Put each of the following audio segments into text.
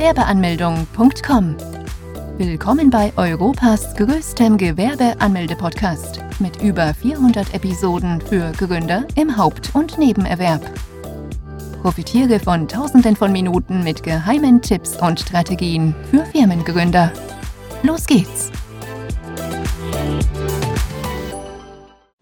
Gewerbeanmeldung.com. Willkommen bei Europas größtem Gewerbeanmelde-Podcast mit über 400 Episoden für Gründer im Haupt- und Nebenerwerb. Profitiere von Tausenden von Minuten mit geheimen Tipps und Strategien für Firmengründer. Los geht's!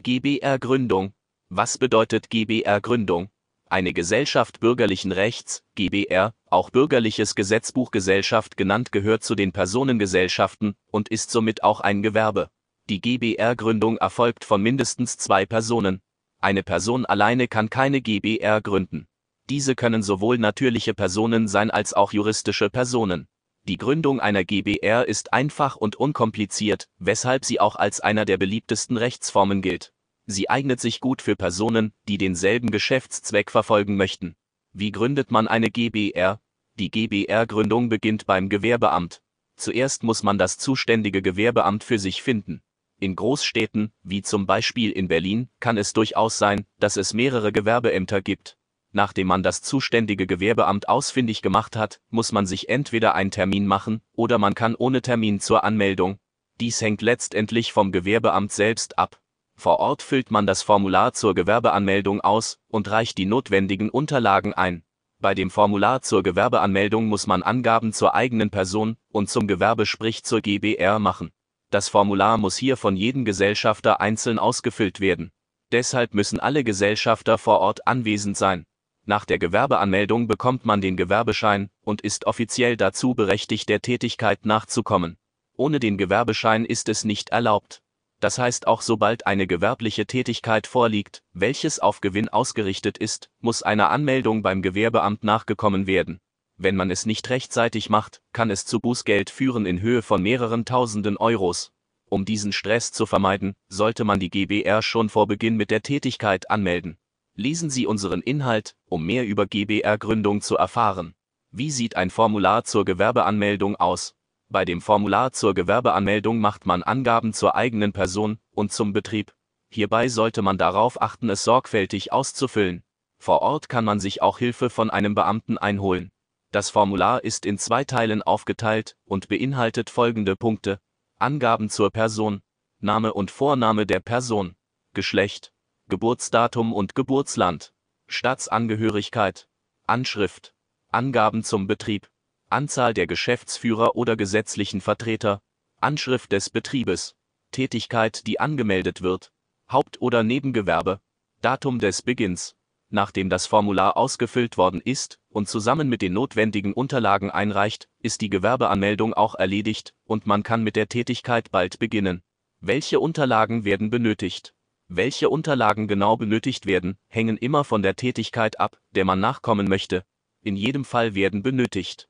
GBR-Gründung. Was bedeutet GBR-Gründung? Eine Gesellschaft bürgerlichen Rechts, GBR, auch Bürgerliches Gesetzbuch Gesellschaft genannt, gehört zu den Personengesellschaften und ist somit auch ein Gewerbe. Die GBR-Gründung erfolgt von mindestens zwei Personen. Eine Person alleine kann keine GBR gründen. Diese können sowohl natürliche Personen sein als auch juristische Personen. Die Gründung einer GBR ist einfach und unkompliziert, weshalb sie auch als einer der beliebtesten Rechtsformen gilt. Sie eignet sich gut für Personen, die denselben Geschäftszweck verfolgen möchten. Wie gründet man eine GBR? Die GBR-Gründung beginnt beim Gewerbeamt. Zuerst muss man das zuständige Gewerbeamt für sich finden. In Großstädten, wie zum Beispiel in Berlin, kann es durchaus sein, dass es mehrere Gewerbeämter gibt. Nachdem man das zuständige Gewerbeamt ausfindig gemacht hat, muss man sich entweder einen Termin machen oder man kann ohne Termin zur Anmeldung. Dies hängt letztendlich vom Gewerbeamt selbst ab. Vor Ort füllt man das Formular zur Gewerbeanmeldung aus und reicht die notwendigen Unterlagen ein. Bei dem Formular zur Gewerbeanmeldung muss man Angaben zur eigenen Person und zum Gewerbe sprich zur GBR machen. Das Formular muss hier von jedem Gesellschafter einzeln ausgefüllt werden. Deshalb müssen alle Gesellschafter vor Ort anwesend sein. Nach der Gewerbeanmeldung bekommt man den Gewerbeschein und ist offiziell dazu berechtigt, der Tätigkeit nachzukommen. Ohne den Gewerbeschein ist es nicht erlaubt das heißt auch sobald eine gewerbliche Tätigkeit vorliegt, welches auf Gewinn ausgerichtet ist, muss einer Anmeldung beim Gewerbeamt nachgekommen werden. Wenn man es nicht rechtzeitig macht, kann es zu Bußgeld führen in Höhe von mehreren tausenden Euros. Um diesen Stress zu vermeiden, sollte man die GBR schon vor Beginn mit der Tätigkeit anmelden. Lesen Sie unseren Inhalt, um mehr über GBR-Gründung zu erfahren. Wie sieht ein Formular zur Gewerbeanmeldung aus? Bei dem Formular zur Gewerbeanmeldung macht man Angaben zur eigenen Person und zum Betrieb. Hierbei sollte man darauf achten, es sorgfältig auszufüllen. Vor Ort kann man sich auch Hilfe von einem Beamten einholen. Das Formular ist in zwei Teilen aufgeteilt und beinhaltet folgende Punkte. Angaben zur Person, Name und Vorname der Person, Geschlecht, Geburtsdatum und Geburtsland, Staatsangehörigkeit, Anschrift, Angaben zum Betrieb, Anzahl der Geschäftsführer oder gesetzlichen Vertreter, Anschrift des Betriebes, Tätigkeit, die angemeldet wird, Haupt- oder Nebengewerbe, Datum des Beginns. Nachdem das Formular ausgefüllt worden ist und zusammen mit den notwendigen Unterlagen einreicht, ist die Gewerbeanmeldung auch erledigt und man kann mit der Tätigkeit bald beginnen. Welche Unterlagen werden benötigt? Welche Unterlagen genau benötigt werden, hängen immer von der Tätigkeit ab, der man nachkommen möchte. In jedem Fall werden benötigt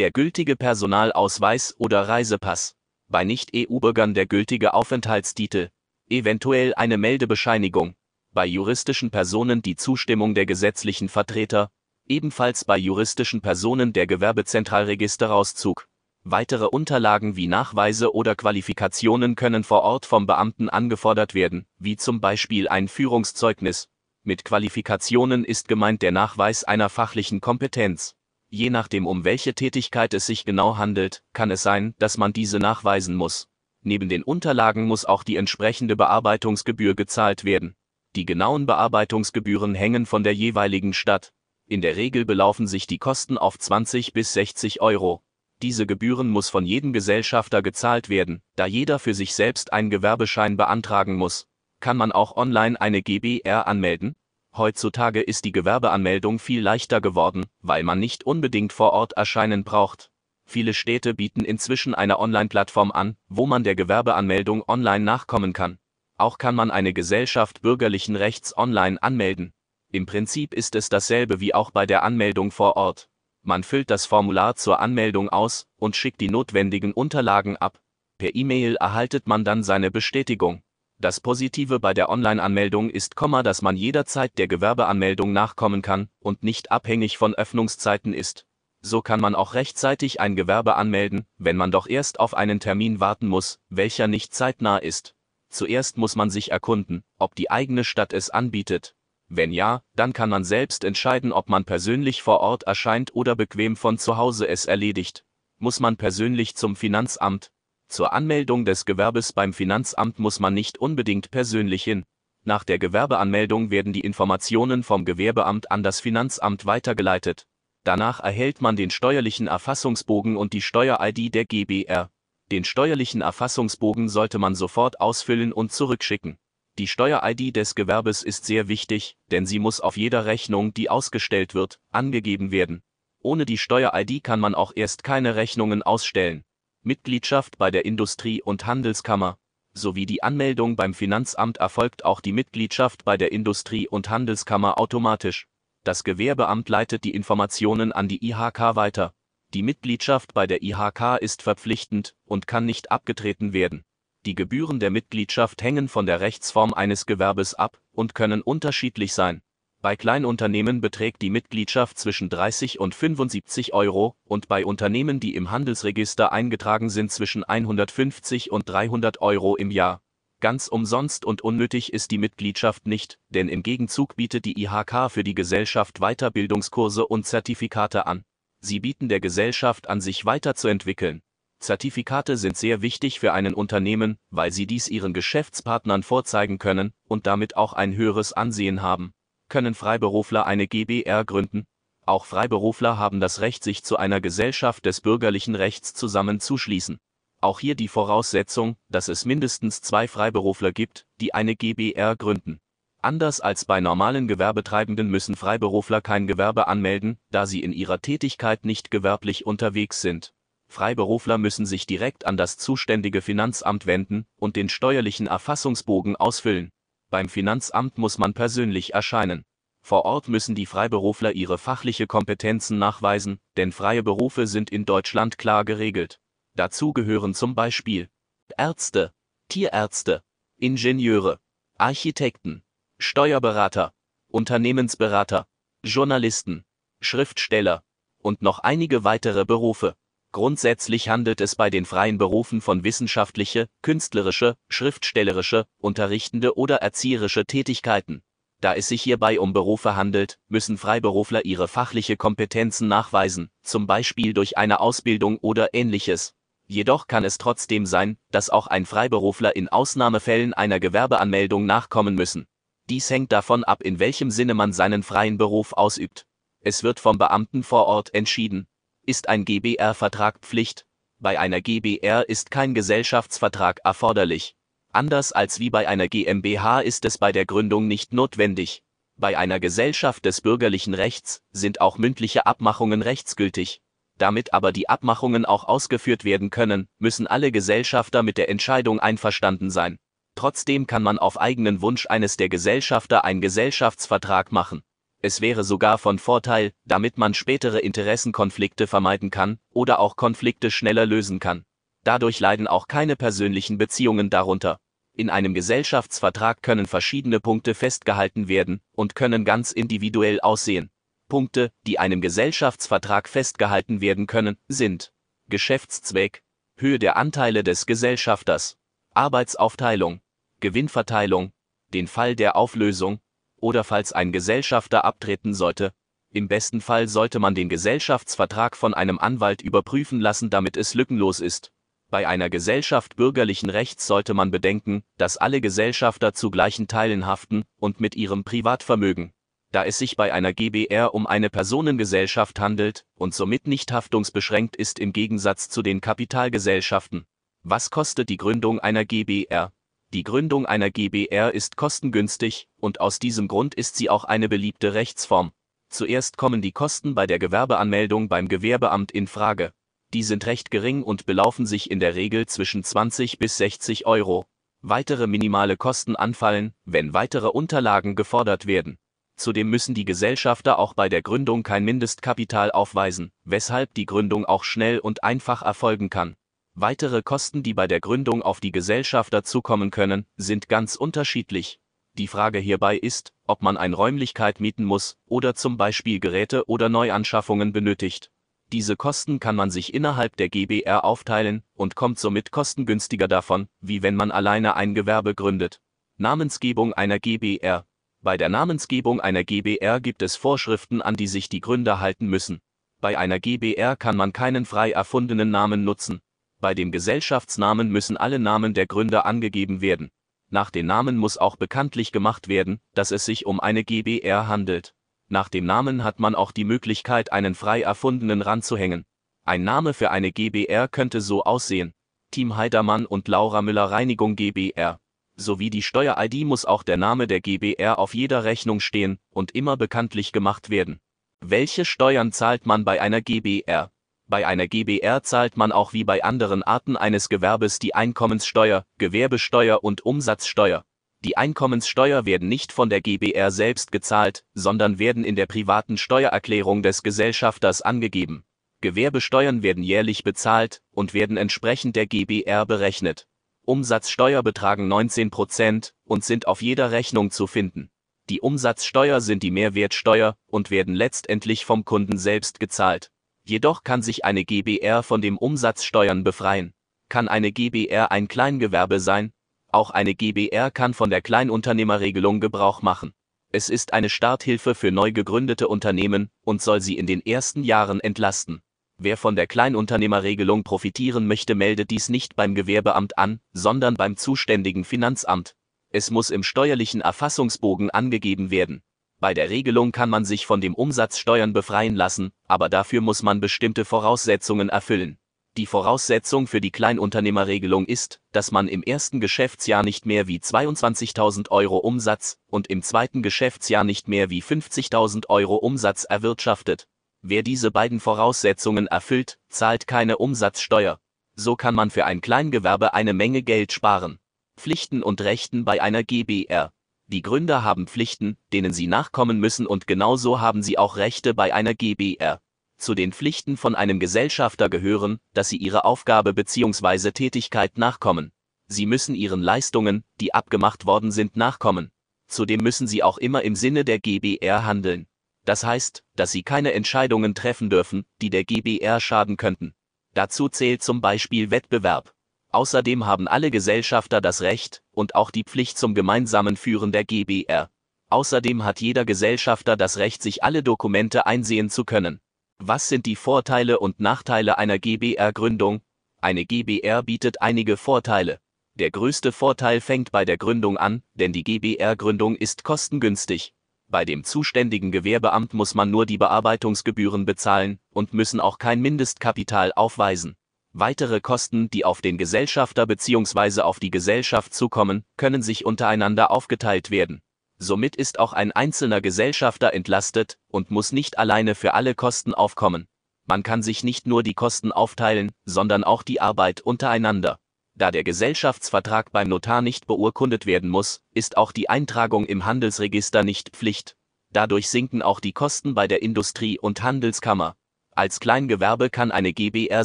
der gültige Personalausweis oder Reisepass, bei Nicht-EU-Bürgern der gültige Aufenthaltstitel, eventuell eine Meldebescheinigung, bei juristischen Personen die Zustimmung der gesetzlichen Vertreter, ebenfalls bei juristischen Personen der Gewerbezentralregisterauszug. Weitere Unterlagen wie Nachweise oder Qualifikationen können vor Ort vom Beamten angefordert werden, wie zum Beispiel ein Führungszeugnis. Mit Qualifikationen ist gemeint der Nachweis einer fachlichen Kompetenz. Je nachdem, um welche Tätigkeit es sich genau handelt, kann es sein, dass man diese nachweisen muss. Neben den Unterlagen muss auch die entsprechende Bearbeitungsgebühr gezahlt werden. Die genauen Bearbeitungsgebühren hängen von der jeweiligen Stadt. In der Regel belaufen sich die Kosten auf 20 bis 60 Euro. Diese Gebühren muss von jedem Gesellschafter gezahlt werden, da jeder für sich selbst einen Gewerbeschein beantragen muss. Kann man auch online eine GBR anmelden? Heutzutage ist die Gewerbeanmeldung viel leichter geworden, weil man nicht unbedingt vor Ort erscheinen braucht. Viele Städte bieten inzwischen eine Online-Plattform an, wo man der Gewerbeanmeldung online nachkommen kann. Auch kann man eine Gesellschaft bürgerlichen Rechts online anmelden. Im Prinzip ist es dasselbe wie auch bei der Anmeldung vor Ort. Man füllt das Formular zur Anmeldung aus und schickt die notwendigen Unterlagen ab. Per E-Mail erhaltet man dann seine Bestätigung. Das Positive bei der Online-Anmeldung ist, dass man jederzeit der Gewerbeanmeldung nachkommen kann und nicht abhängig von Öffnungszeiten ist. So kann man auch rechtzeitig ein Gewerbe anmelden, wenn man doch erst auf einen Termin warten muss, welcher nicht zeitnah ist. Zuerst muss man sich erkunden, ob die eigene Stadt es anbietet. Wenn ja, dann kann man selbst entscheiden, ob man persönlich vor Ort erscheint oder bequem von zu Hause es erledigt. Muss man persönlich zum Finanzamt? Zur Anmeldung des Gewerbes beim Finanzamt muss man nicht unbedingt persönlich hin. Nach der Gewerbeanmeldung werden die Informationen vom Gewerbeamt an das Finanzamt weitergeleitet. Danach erhält man den steuerlichen Erfassungsbogen und die Steuer-ID der GBR. Den steuerlichen Erfassungsbogen sollte man sofort ausfüllen und zurückschicken. Die Steuer-ID des Gewerbes ist sehr wichtig, denn sie muss auf jeder Rechnung, die ausgestellt wird, angegeben werden. Ohne die Steuer-ID kann man auch erst keine Rechnungen ausstellen. Mitgliedschaft bei der Industrie- und Handelskammer sowie die Anmeldung beim Finanzamt erfolgt auch die Mitgliedschaft bei der Industrie- und Handelskammer automatisch. Das Gewerbeamt leitet die Informationen an die IHK weiter. Die Mitgliedschaft bei der IHK ist verpflichtend und kann nicht abgetreten werden. Die Gebühren der Mitgliedschaft hängen von der Rechtsform eines Gewerbes ab und können unterschiedlich sein. Bei Kleinunternehmen beträgt die Mitgliedschaft zwischen 30 und 75 Euro und bei Unternehmen, die im Handelsregister eingetragen sind, zwischen 150 und 300 Euro im Jahr. Ganz umsonst und unnötig ist die Mitgliedschaft nicht, denn im Gegenzug bietet die IHK für die Gesellschaft Weiterbildungskurse und Zertifikate an. Sie bieten der Gesellschaft an, sich weiterzuentwickeln. Zertifikate sind sehr wichtig für einen Unternehmen, weil sie dies ihren Geschäftspartnern vorzeigen können und damit auch ein höheres Ansehen haben. Können Freiberufler eine GbR gründen? Auch Freiberufler haben das Recht, sich zu einer Gesellschaft des bürgerlichen Rechts zusammenzuschließen. Auch hier die Voraussetzung, dass es mindestens zwei Freiberufler gibt, die eine GbR gründen. Anders als bei normalen Gewerbetreibenden müssen Freiberufler kein Gewerbe anmelden, da sie in ihrer Tätigkeit nicht gewerblich unterwegs sind. Freiberufler müssen sich direkt an das zuständige Finanzamt wenden und den steuerlichen Erfassungsbogen ausfüllen. Beim Finanzamt muss man persönlich erscheinen. Vor Ort müssen die Freiberufler ihre fachliche Kompetenzen nachweisen, denn freie Berufe sind in Deutschland klar geregelt. Dazu gehören zum Beispiel Ärzte, Tierärzte, Ingenieure, Architekten, Steuerberater, Unternehmensberater, Journalisten, Schriftsteller und noch einige weitere Berufe. Grundsätzlich handelt es bei den freien Berufen von wissenschaftliche, künstlerische, schriftstellerische, unterrichtende oder erzieherische Tätigkeiten. Da es sich hierbei um Berufe handelt, müssen Freiberufler ihre fachliche Kompetenzen nachweisen, zum Beispiel durch eine Ausbildung oder ähnliches. Jedoch kann es trotzdem sein, dass auch ein Freiberufler in Ausnahmefällen einer Gewerbeanmeldung nachkommen müssen. Dies hängt davon ab, in welchem Sinne man seinen freien Beruf ausübt. Es wird vom Beamten vor Ort entschieden, ist ein GbR-Vertrag Pflicht. Bei einer GbR ist kein Gesellschaftsvertrag erforderlich. Anders als wie bei einer GmbH ist es bei der Gründung nicht notwendig. Bei einer Gesellschaft des bürgerlichen Rechts sind auch mündliche Abmachungen rechtsgültig. Damit aber die Abmachungen auch ausgeführt werden können, müssen alle Gesellschafter mit der Entscheidung einverstanden sein. Trotzdem kann man auf eigenen Wunsch eines der Gesellschafter einen Gesellschaftsvertrag machen. Es wäre sogar von Vorteil, damit man spätere Interessenkonflikte vermeiden kann oder auch Konflikte schneller lösen kann. Dadurch leiden auch keine persönlichen Beziehungen darunter. In einem Gesellschaftsvertrag können verschiedene Punkte festgehalten werden und können ganz individuell aussehen. Punkte, die einem Gesellschaftsvertrag festgehalten werden können, sind Geschäftszweck, Höhe der Anteile des Gesellschafters, Arbeitsaufteilung, Gewinnverteilung, den Fall der Auflösung, oder falls ein Gesellschafter abtreten sollte. Im besten Fall sollte man den Gesellschaftsvertrag von einem Anwalt überprüfen lassen, damit es lückenlos ist. Bei einer Gesellschaft bürgerlichen Rechts sollte man bedenken, dass alle Gesellschafter zu gleichen Teilen haften und mit ihrem Privatvermögen. Da es sich bei einer GbR um eine Personengesellschaft handelt und somit nicht haftungsbeschränkt ist im Gegensatz zu den Kapitalgesellschaften. Was kostet die Gründung einer GbR? Die Gründung einer GbR ist kostengünstig, und aus diesem Grund ist sie auch eine beliebte Rechtsform. Zuerst kommen die Kosten bei der Gewerbeanmeldung beim Gewerbeamt in Frage. Die sind recht gering und belaufen sich in der Regel zwischen 20 bis 60 Euro. Weitere minimale Kosten anfallen, wenn weitere Unterlagen gefordert werden. Zudem müssen die Gesellschafter auch bei der Gründung kein Mindestkapital aufweisen, weshalb die Gründung auch schnell und einfach erfolgen kann. Weitere Kosten, die bei der Gründung auf die Gesellschafter zukommen können, sind ganz unterschiedlich. Die Frage hierbei ist, ob man eine Räumlichkeit mieten muss oder zum Beispiel Geräte oder Neuanschaffungen benötigt. Diese Kosten kann man sich innerhalb der GbR aufteilen und kommt somit kostengünstiger davon, wie wenn man alleine ein Gewerbe gründet. Namensgebung einer GbR. Bei der Namensgebung einer GbR gibt es Vorschriften, an die sich die Gründer halten müssen. Bei einer GbR kann man keinen frei erfundenen Namen nutzen. Bei dem Gesellschaftsnamen müssen alle Namen der Gründer angegeben werden. Nach den Namen muss auch bekanntlich gemacht werden, dass es sich um eine GbR handelt. Nach dem Namen hat man auch die Möglichkeit, einen frei erfundenen ranzuhängen. Ein Name für eine GbR könnte so aussehen. Team Heidermann und Laura Müller Reinigung GbR. Sowie die Steuer-ID muss auch der Name der GbR auf jeder Rechnung stehen und immer bekanntlich gemacht werden. Welche Steuern zahlt man bei einer GbR? Bei einer GbR zahlt man auch wie bei anderen Arten eines Gewerbes die Einkommenssteuer, Gewerbesteuer und Umsatzsteuer. Die Einkommenssteuer werden nicht von der GbR selbst gezahlt, sondern werden in der privaten Steuererklärung des Gesellschafters angegeben. Gewerbesteuern werden jährlich bezahlt und werden entsprechend der GbR berechnet. Umsatzsteuer betragen 19 Prozent und sind auf jeder Rechnung zu finden. Die Umsatzsteuer sind die Mehrwertsteuer und werden letztendlich vom Kunden selbst gezahlt. Jedoch kann sich eine GbR von dem Umsatzsteuern befreien. Kann eine GbR ein Kleingewerbe sein, auch eine GbR kann von der Kleinunternehmerregelung Gebrauch machen. Es ist eine Starthilfe für neu gegründete Unternehmen und soll sie in den ersten Jahren entlasten. Wer von der Kleinunternehmerregelung profitieren möchte, meldet dies nicht beim Gewerbeamt an, sondern beim zuständigen Finanzamt. Es muss im steuerlichen Erfassungsbogen angegeben werden. Bei der Regelung kann man sich von dem Umsatzsteuern befreien lassen, aber dafür muss man bestimmte Voraussetzungen erfüllen. Die Voraussetzung für die Kleinunternehmerregelung ist, dass man im ersten Geschäftsjahr nicht mehr wie 22.000 Euro Umsatz und im zweiten Geschäftsjahr nicht mehr wie 50.000 Euro Umsatz erwirtschaftet. Wer diese beiden Voraussetzungen erfüllt, zahlt keine Umsatzsteuer. So kann man für ein Kleingewerbe eine Menge Geld sparen. Pflichten und Rechten bei einer GbR. Die Gründer haben Pflichten, denen sie nachkommen müssen und genauso haben sie auch Rechte bei einer GbR. Zu den Pflichten von einem Gesellschafter gehören, dass sie ihrer Aufgabe bzw. Tätigkeit nachkommen. Sie müssen ihren Leistungen, die abgemacht worden sind, nachkommen. Zudem müssen sie auch immer im Sinne der GBR handeln. Das heißt, dass sie keine Entscheidungen treffen dürfen, die der GBR schaden könnten. Dazu zählt zum Beispiel Wettbewerb. Außerdem haben alle Gesellschafter das Recht und auch die Pflicht zum gemeinsamen Führen der GBR. Außerdem hat jeder Gesellschafter das Recht, sich alle Dokumente einsehen zu können. Was sind die Vorteile und Nachteile einer GbR-Gründung? Eine GbR bietet einige Vorteile. Der größte Vorteil fängt bei der Gründung an, denn die GbR-Gründung ist kostengünstig. Bei dem zuständigen Gewerbeamt muss man nur die Bearbeitungsgebühren bezahlen und müssen auch kein Mindestkapital aufweisen. Weitere Kosten, die auf den Gesellschafter bzw. auf die Gesellschaft zukommen, können sich untereinander aufgeteilt werden. Somit ist auch ein einzelner Gesellschafter entlastet und muss nicht alleine für alle Kosten aufkommen. Man kann sich nicht nur die Kosten aufteilen, sondern auch die Arbeit untereinander. Da der Gesellschaftsvertrag beim Notar nicht beurkundet werden muss, ist auch die Eintragung im Handelsregister nicht Pflicht. Dadurch sinken auch die Kosten bei der Industrie- und Handelskammer. Als Kleingewerbe kann eine GbR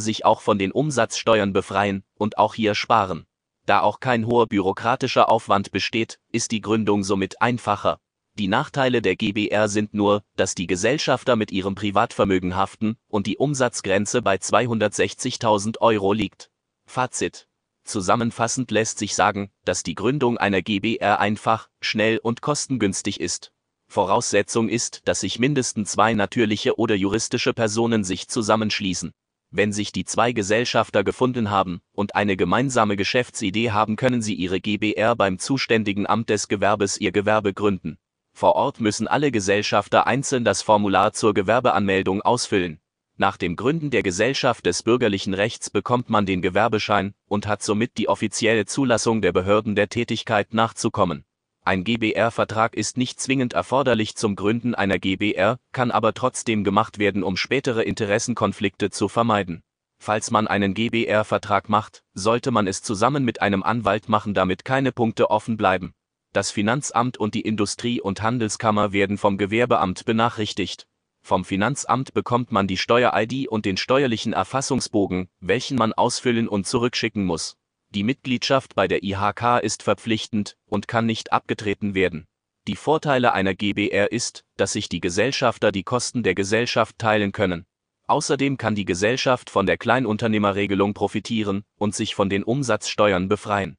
sich auch von den Umsatzsteuern befreien und auch hier sparen. Da auch kein hoher bürokratischer Aufwand besteht, ist die Gründung somit einfacher. Die Nachteile der GbR sind nur, dass die Gesellschafter mit ihrem Privatvermögen haften und die Umsatzgrenze bei 260.000 Euro liegt. Fazit. Zusammenfassend lässt sich sagen, dass die Gründung einer GbR einfach, schnell und kostengünstig ist. Voraussetzung ist, dass sich mindestens zwei natürliche oder juristische Personen sich zusammenschließen. Wenn sich die zwei Gesellschafter gefunden haben und eine gemeinsame Geschäftsidee haben, können sie ihre GbR beim zuständigen Amt des Gewerbes ihr Gewerbe gründen. Vor Ort müssen alle Gesellschafter einzeln das Formular zur Gewerbeanmeldung ausfüllen. Nach dem Gründen der Gesellschaft des bürgerlichen Rechts bekommt man den Gewerbeschein und hat somit die offizielle Zulassung der Behörden der Tätigkeit nachzukommen. Ein GbR-Vertrag ist nicht zwingend erforderlich zum Gründen einer GbR, kann aber trotzdem gemacht werden, um spätere Interessenkonflikte zu vermeiden. Falls man einen GbR-Vertrag macht, sollte man es zusammen mit einem Anwalt machen, damit keine Punkte offen bleiben. Das Finanzamt und die Industrie- und Handelskammer werden vom Gewerbeamt benachrichtigt. Vom Finanzamt bekommt man die Steuer-ID und den steuerlichen Erfassungsbogen, welchen man ausfüllen und zurückschicken muss. Die Mitgliedschaft bei der IHK ist verpflichtend und kann nicht abgetreten werden. Die Vorteile einer GbR ist, dass sich die Gesellschafter die Kosten der Gesellschaft teilen können. Außerdem kann die Gesellschaft von der Kleinunternehmerregelung profitieren und sich von den Umsatzsteuern befreien.